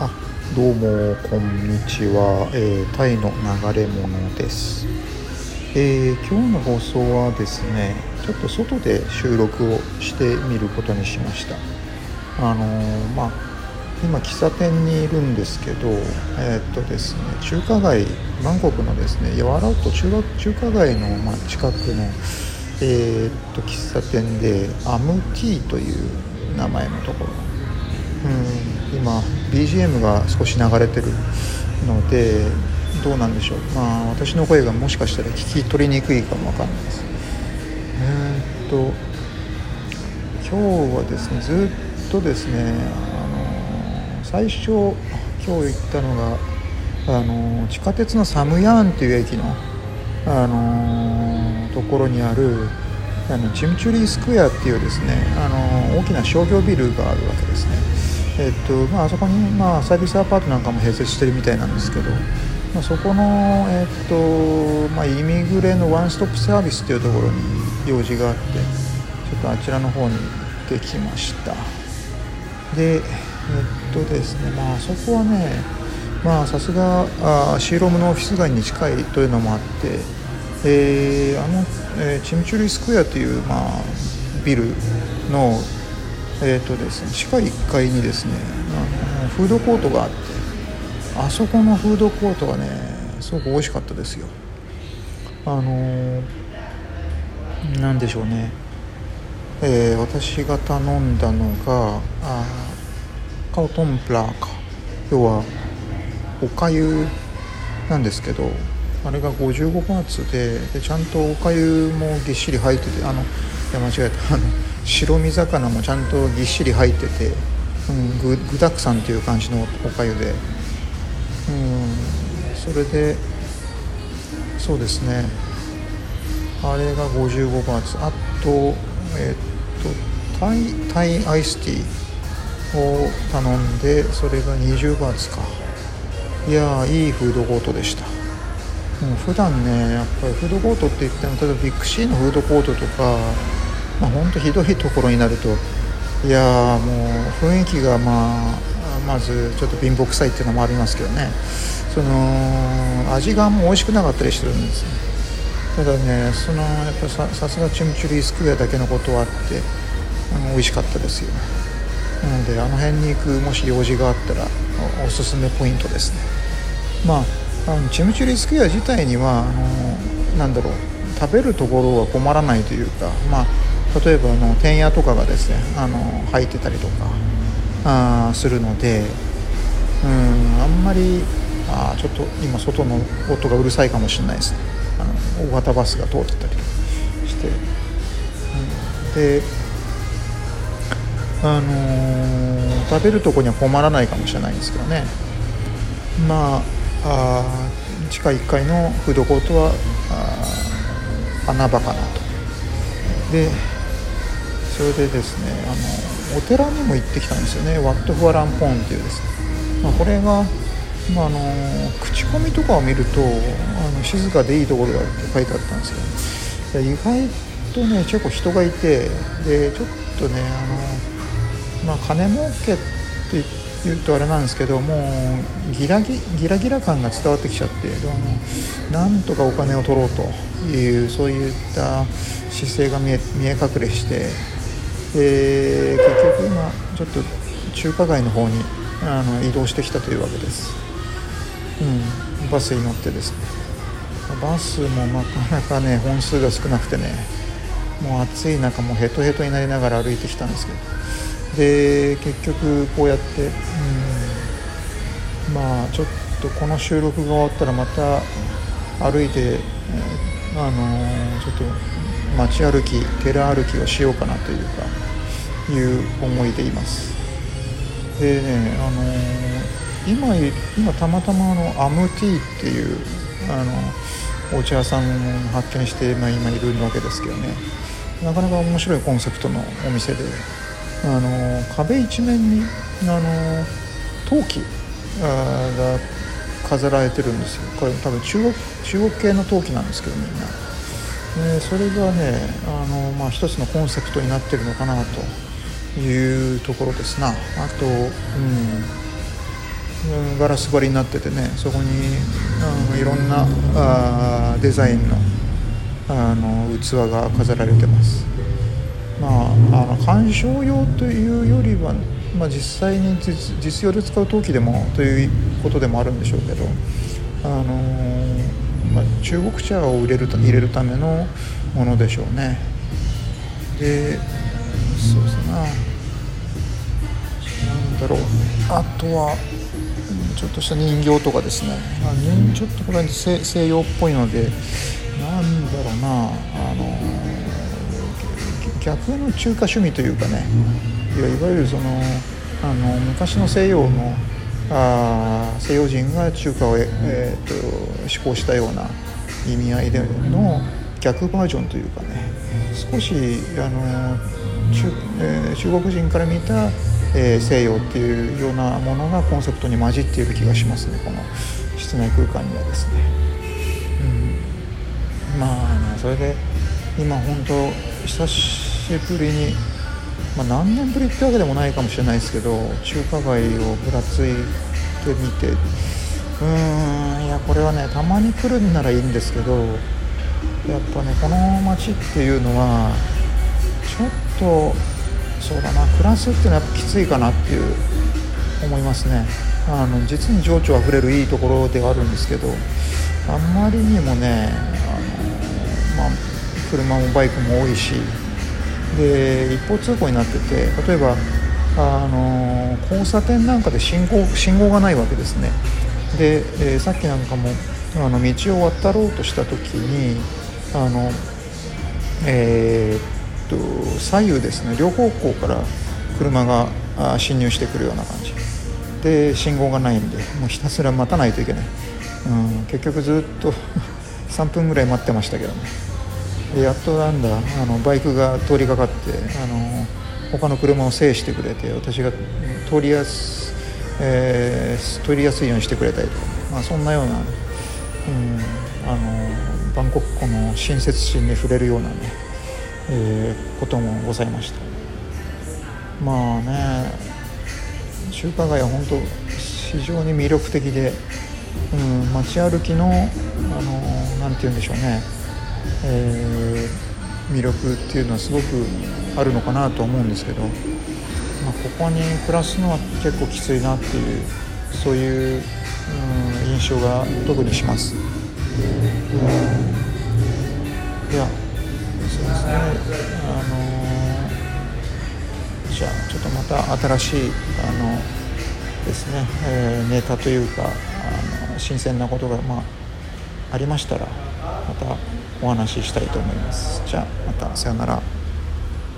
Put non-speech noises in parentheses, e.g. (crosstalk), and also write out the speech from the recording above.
あどうもこんにちは、えー、タイの流れ者です、えー今日の放送はですねちょっと外で収録をしてみることにしました。あのーまあ今喫茶店にいるんですけどえっとですね中華街バンコクのですねヤワラウト中華中華街の、ま、近くのえっと喫茶店でアムティーという名前のところ。うん。今 BGM が少し流れてるのでどうなんでしょう。まあ私の声がもしかしたら聞き取りにくいかもわかんないです。えーっと今日はですねずっとですねあの最初今日行ったのがあの地下鉄のサムヤーンっていう駅のあのところにあるあのチムチュリースクエアっていうですねあの大きな商業ビルがあるわけですね。えっとまあそこに、まあ、サービスアパートなんかも併設してるみたいなんですけど、まあ、そこの、えっとまあ、イミグレのワンストップサービスっていうところに用事があってちょっとあちらの方に行ってきました。でえっとですねまあそこはねまあさすがシーロムのオフィス街に近いというのもあって、えーあの、えーチムチュリースクエアという、まあ、ビルの、えーとですね、地下1階にですねあのフードコートがあってあそこのフードコートはねすごく美味しかったですよ。あのーなんでしょうね。えー私が頼んだのがあカオトンプラーか。要はおかゆなんですけどあれが55バーツででちゃんとおかゆもぎっしり入っててあのいや間違えた。あの白身魚もちゃんとぎっしり入ってて、うん、具具だくさんっていう感じのおかゆで、うん、それでそうですね。あれが55バーツ。あとえっとタイタイアイスティーを頼んでそれが20バーツか。いやーいいフードコートでした。もう普段ねやっぱりフードコートって言っても例えばビッグシーのフードコートとかまあほんとひどいところになるといやーもう雰囲気がまあまずちょっと貧乏臭いっていうのもありますけどね。その味がもう美味しくなかったりしてるんです。ねただねそのやっぱささすがチムチュリースクエアだけのことはあってあの美味しかったですよ。なのであの辺に行くもし用事があったらおおすすめポイントですね。まああのチムチュリースクエア自体にはあのなんだろう食べるところは困らないというかまあ例えばあの天屋とかがですねあの入ってたりとかあするのでうんあんまりあちょっと今外の音がうるさいかもしれないですね。あの大型バスが通ってたりして、うん、であのー食べるとこには困らないかもしれないんですけどね。まああ地下1階のフードコートはあ穴場かなと。でそれでですねあのお寺にも行ってきたんですよね。ワット・フアランポーンっていうですね、まあ、これが、まあ、あの口コミとかを見るとあの静かでいいところだって書いてあったんですけど、いや意外とね結構人がいてでちょっとねあの、まあ、金儲けって言うとあれなんですけどもうギラギギラギラ感が伝わってきちゃってでもなんとかお金を取ろうというそういった姿勢が見え見え隠れしてで結局今ちょっと中華街の方にあの移動してきたというわけです、うん、バスに乗ってですね。バスもなかなかね本数が少なくてねもう暑い中もヘトヘトになりながら歩いてきたんですけど。で結局こうやって、うん、まあちょっとこの収録が終わったらまた歩いて、えーあのちょっと街歩き寺歩きをしようかなというかいう思いでいます。でねあのー今今たまたまあのアムティーっていうあのお茶屋さんを発見して、まあ、今いるわけですけどね。なかなか面白いコンセプトのお店であの壁一面にあの陶器あが飾られてるんですよ。これ多分中国中国系の陶器なんですけどみんな。でそれがねあの、まあ、一つのコンセプトになってるのかなというところですな。あと、うん、ガラス張りになっててねそこにあのいろんなあデザインのあの器が飾られてます。まああの鑑賞用というよりは、まあ、実際に実用で使う陶器でもということでもあるんでしょうけどあのまあ、中国茶を入れる入れるためのものでしょうね。でそうですな何だろう。あとはちょっとした人形とかですね。あちょっとこれ西西洋っぽいのでなんだろうな。あの逆の中華趣味というかね。いわゆるそのあの昔の西洋のあ西洋人が中華を、えーと、と施行したような意味合いでの逆バージョンというかね。少しあの中,、えー、中国人から見た、えー、西洋っていうようなものがコンセプトに混じっている気がしますね。この室内空間にはですね。うん、まあそれで今本当久しぶりに、まあ、何年ぶりってわけでもないかもしれないですけど中華街をぶらついてみて。うーんいやこれはねたまに来るんならいいんですけどやっぱねこの街っていうのはちょっとそうだな暮らすっていうのはやっぱきついかなっていう思いますね。あの実に情緒あふれるいいところではあるんですけどあんまりにもねあの、まあ、車もバイクも多いしで一方通行になってて例えばあの交差点なんかで信号信号がないわけですね。で、えー、さっきなんかもあの道を渡ろうとした時にあのえー、っと左右ですね両方向から車が進入してくるような感じ。で信号がないんでもうひたすら待たないといけない、うん、結局ずっと (laughs) 3分ぐらい待ってましたけどね。でやっとなんだあのバイクが通りかかってあの他の車を制してくれて私が通りやす、えー、通りやすいようにしてくれたりとか、まあ、そんなような、うん、あのバンコク湖の親切心に触れるようなね、えー、こともございました。まあね中華街は本当非常に魅力的で、うん、街歩きのあのなんて言うんでしょうね、えー、魅力っていうのはすごくあるのかなと思うんですけど、まあ、ここに暮らすのは結構きついなっていうそういう、うん、印象が特にします。いやそうですねあのー、じゃあちょっとまた新しいあのですね、えー、ネタというかあの新鮮なことがまあありましたらまたお話ししたいと思います。じゃあまたさようなら。